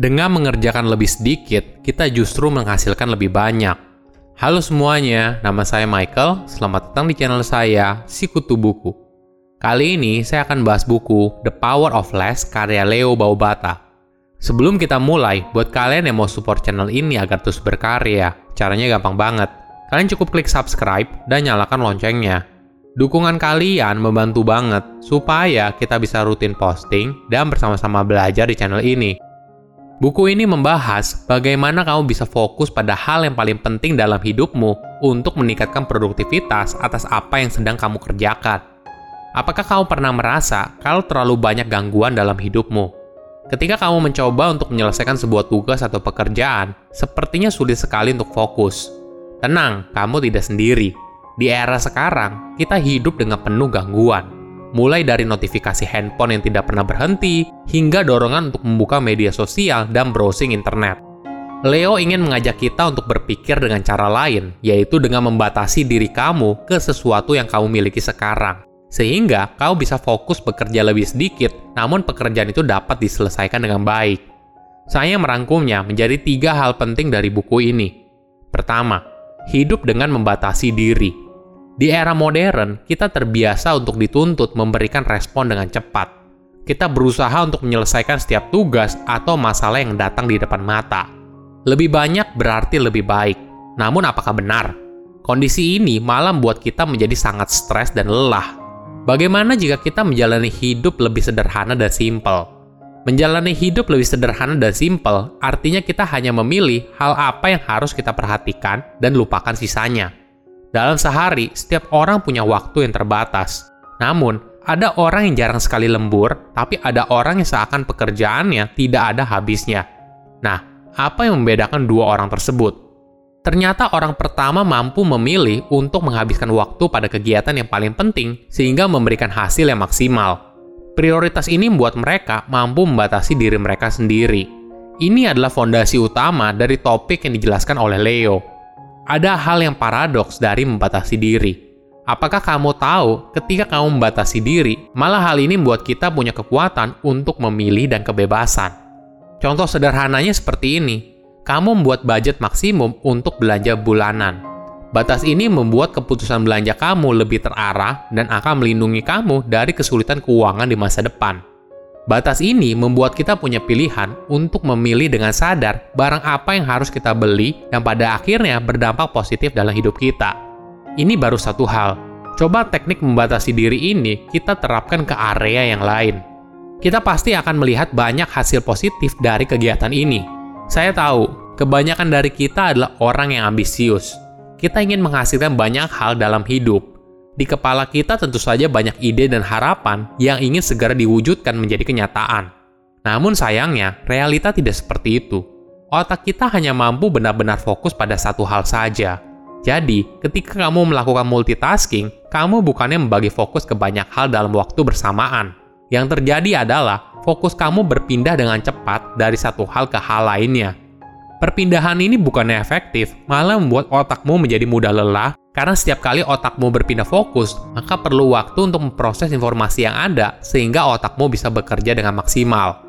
Dengan mengerjakan lebih sedikit, kita justru menghasilkan lebih banyak. Halo semuanya, nama saya Michael. Selamat datang di channel saya, Sikutu Buku. Kali ini saya akan bahas buku The Power of Less karya Leo Baobata. Sebelum kita mulai, buat kalian yang mau support channel ini agar terus berkarya, caranya gampang banget. Kalian cukup klik subscribe dan nyalakan loncengnya. Dukungan kalian membantu banget supaya kita bisa rutin posting dan bersama-sama belajar di channel ini. Buku ini membahas bagaimana kamu bisa fokus pada hal yang paling penting dalam hidupmu untuk meningkatkan produktivitas atas apa yang sedang kamu kerjakan. Apakah kamu pernah merasa kalau terlalu banyak gangguan dalam hidupmu? Ketika kamu mencoba untuk menyelesaikan sebuah tugas atau pekerjaan, sepertinya sulit sekali untuk fokus. Tenang, kamu tidak sendiri. Di era sekarang, kita hidup dengan penuh gangguan mulai dari notifikasi handphone yang tidak pernah berhenti, hingga dorongan untuk membuka media sosial dan browsing internet. Leo ingin mengajak kita untuk berpikir dengan cara lain, yaitu dengan membatasi diri kamu ke sesuatu yang kamu miliki sekarang. Sehingga kamu bisa fokus bekerja lebih sedikit, namun pekerjaan itu dapat diselesaikan dengan baik. Saya merangkumnya menjadi tiga hal penting dari buku ini. Pertama, hidup dengan membatasi diri. Di era modern, kita terbiasa untuk dituntut memberikan respon dengan cepat. Kita berusaha untuk menyelesaikan setiap tugas atau masalah yang datang di depan mata. Lebih banyak berarti lebih baik. Namun apakah benar? Kondisi ini malah membuat kita menjadi sangat stres dan lelah. Bagaimana jika kita menjalani hidup lebih sederhana dan simpel? Menjalani hidup lebih sederhana dan simpel artinya kita hanya memilih hal apa yang harus kita perhatikan dan lupakan sisanya. Dalam sehari, setiap orang punya waktu yang terbatas. Namun, ada orang yang jarang sekali lembur, tapi ada orang yang seakan pekerjaannya tidak ada habisnya. Nah, apa yang membedakan dua orang tersebut? Ternyata orang pertama mampu memilih untuk menghabiskan waktu pada kegiatan yang paling penting sehingga memberikan hasil yang maksimal. Prioritas ini membuat mereka mampu membatasi diri mereka sendiri. Ini adalah fondasi utama dari topik yang dijelaskan oleh Leo ada hal yang paradoks dari membatasi diri. Apakah kamu tahu, ketika kamu membatasi diri, malah hal ini membuat kita punya kekuatan untuk memilih dan kebebasan. Contoh sederhananya seperti ini: kamu membuat budget maksimum untuk belanja bulanan. Batas ini membuat keputusan belanja kamu lebih terarah dan akan melindungi kamu dari kesulitan keuangan di masa depan. Batas ini membuat kita punya pilihan untuk memilih dengan sadar barang apa yang harus kita beli dan pada akhirnya berdampak positif dalam hidup kita. Ini baru satu hal. Coba teknik membatasi diri ini kita terapkan ke area yang lain. Kita pasti akan melihat banyak hasil positif dari kegiatan ini. Saya tahu, kebanyakan dari kita adalah orang yang ambisius. Kita ingin menghasilkan banyak hal dalam hidup, di kepala kita tentu saja banyak ide dan harapan yang ingin segera diwujudkan menjadi kenyataan. Namun sayangnya, realita tidak seperti itu. Otak kita hanya mampu benar-benar fokus pada satu hal saja. Jadi, ketika kamu melakukan multitasking, kamu bukannya membagi fokus ke banyak hal dalam waktu bersamaan. Yang terjadi adalah fokus kamu berpindah dengan cepat dari satu hal ke hal lainnya. Perpindahan ini bukannya efektif, malah membuat otakmu menjadi mudah lelah karena setiap kali otakmu berpindah fokus, maka perlu waktu untuk memproses informasi yang ada sehingga otakmu bisa bekerja dengan maksimal.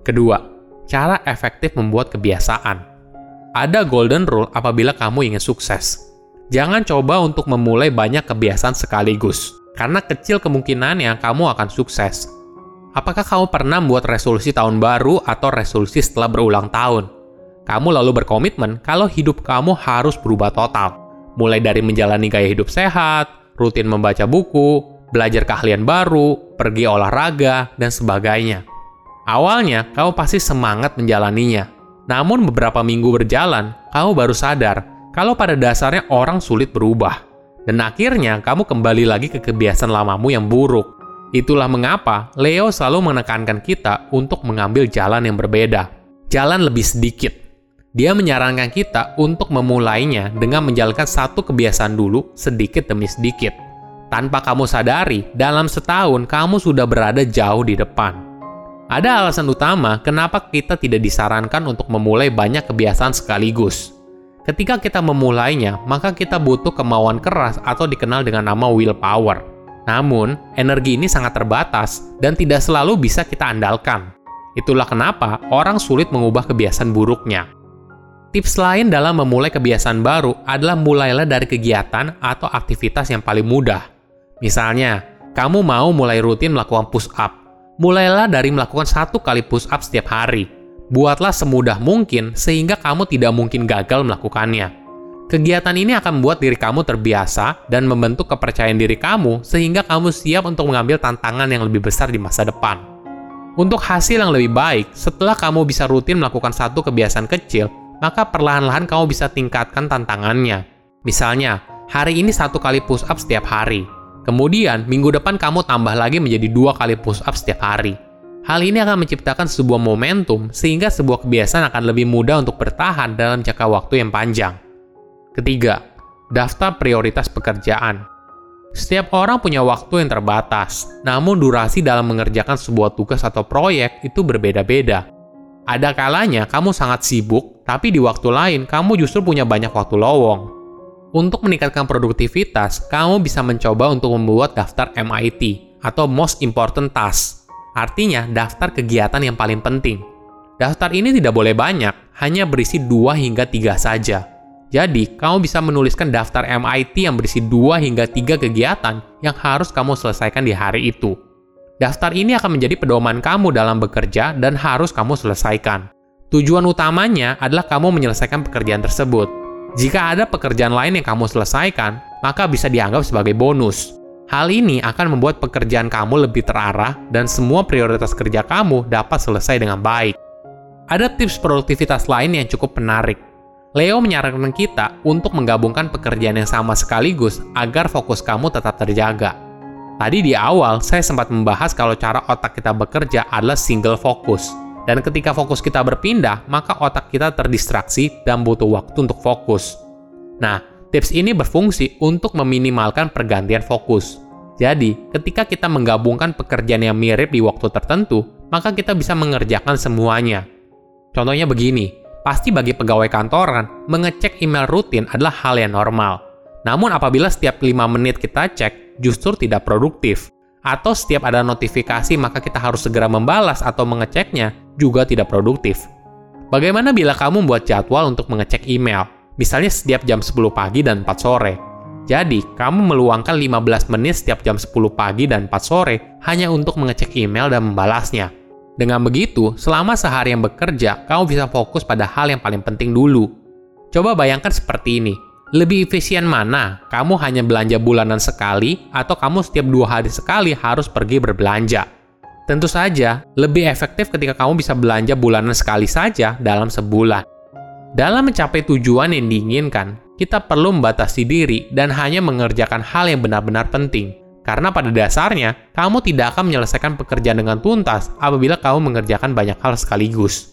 Kedua, cara efektif membuat kebiasaan. Ada golden rule apabila kamu ingin sukses. Jangan coba untuk memulai banyak kebiasaan sekaligus, karena kecil kemungkinannya kamu akan sukses. Apakah kamu pernah membuat resolusi tahun baru atau resolusi setelah berulang tahun? Kamu lalu berkomitmen kalau hidup kamu harus berubah total mulai dari menjalani gaya hidup sehat, rutin membaca buku, belajar keahlian baru, pergi olahraga, dan sebagainya. Awalnya, kamu pasti semangat menjalaninya. Namun beberapa minggu berjalan, kamu baru sadar kalau pada dasarnya orang sulit berubah. Dan akhirnya kamu kembali lagi ke kebiasaan lamamu yang buruk. Itulah mengapa Leo selalu menekankan kita untuk mengambil jalan yang berbeda. Jalan lebih sedikit, dia menyarankan kita untuk memulainya dengan menjalankan satu kebiasaan dulu sedikit demi sedikit. Tanpa kamu sadari, dalam setahun kamu sudah berada jauh di depan. Ada alasan utama kenapa kita tidak disarankan untuk memulai banyak kebiasaan sekaligus. Ketika kita memulainya, maka kita butuh kemauan keras atau dikenal dengan nama willpower. Namun, energi ini sangat terbatas dan tidak selalu bisa kita andalkan. Itulah kenapa orang sulit mengubah kebiasaan buruknya. Tips lain dalam memulai kebiasaan baru adalah mulailah dari kegiatan atau aktivitas yang paling mudah. Misalnya, kamu mau mulai rutin melakukan push up. Mulailah dari melakukan satu kali push up setiap hari. Buatlah semudah mungkin sehingga kamu tidak mungkin gagal melakukannya. Kegiatan ini akan membuat diri kamu terbiasa dan membentuk kepercayaan diri kamu sehingga kamu siap untuk mengambil tantangan yang lebih besar di masa depan. Untuk hasil yang lebih baik, setelah kamu bisa rutin melakukan satu kebiasaan kecil, maka perlahan-lahan kamu bisa tingkatkan tantangannya. Misalnya, hari ini satu kali push up setiap hari. Kemudian, minggu depan kamu tambah lagi menjadi dua kali push up setiap hari. Hal ini akan menciptakan sebuah momentum sehingga sebuah kebiasaan akan lebih mudah untuk bertahan dalam jangka waktu yang panjang. Ketiga, daftar prioritas pekerjaan. Setiap orang punya waktu yang terbatas, namun durasi dalam mengerjakan sebuah tugas atau proyek itu berbeda-beda. Ada kalanya kamu sangat sibuk, tapi di waktu lain kamu justru punya banyak waktu lowong. Untuk meningkatkan produktivitas, kamu bisa mencoba untuk membuat daftar MIT atau Most Important Task. Artinya, daftar kegiatan yang paling penting. Daftar ini tidak boleh banyak, hanya berisi 2 hingga 3 saja. Jadi, kamu bisa menuliskan daftar MIT yang berisi 2 hingga 3 kegiatan yang harus kamu selesaikan di hari itu. Daftar ini akan menjadi pedoman kamu dalam bekerja dan harus kamu selesaikan. Tujuan utamanya adalah kamu menyelesaikan pekerjaan tersebut. Jika ada pekerjaan lain yang kamu selesaikan, maka bisa dianggap sebagai bonus. Hal ini akan membuat pekerjaan kamu lebih terarah dan semua prioritas kerja kamu dapat selesai dengan baik. Ada tips produktivitas lain yang cukup menarik. Leo menyarankan kita untuk menggabungkan pekerjaan yang sama sekaligus agar fokus kamu tetap terjaga. Tadi di awal, saya sempat membahas kalau cara otak kita bekerja adalah single fokus. Dan ketika fokus kita berpindah, maka otak kita terdistraksi dan butuh waktu untuk fokus. Nah, tips ini berfungsi untuk meminimalkan pergantian fokus. Jadi, ketika kita menggabungkan pekerjaan yang mirip di waktu tertentu, maka kita bisa mengerjakan semuanya. Contohnya begini, pasti bagi pegawai kantoran, mengecek email rutin adalah hal yang normal. Namun apabila setiap 5 menit kita cek, justru tidak produktif. Atau setiap ada notifikasi maka kita harus segera membalas atau mengeceknya juga tidak produktif. Bagaimana bila kamu membuat jadwal untuk mengecek email? Misalnya setiap jam 10 pagi dan 4 sore. Jadi, kamu meluangkan 15 menit setiap jam 10 pagi dan 4 sore hanya untuk mengecek email dan membalasnya. Dengan begitu, selama sehari yang bekerja, kamu bisa fokus pada hal yang paling penting dulu. Coba bayangkan seperti ini lebih efisien mana? Kamu hanya belanja bulanan sekali atau kamu setiap dua hari sekali harus pergi berbelanja? Tentu saja, lebih efektif ketika kamu bisa belanja bulanan sekali saja dalam sebulan. Dalam mencapai tujuan yang diinginkan, kita perlu membatasi diri dan hanya mengerjakan hal yang benar-benar penting. Karena pada dasarnya, kamu tidak akan menyelesaikan pekerjaan dengan tuntas apabila kamu mengerjakan banyak hal sekaligus.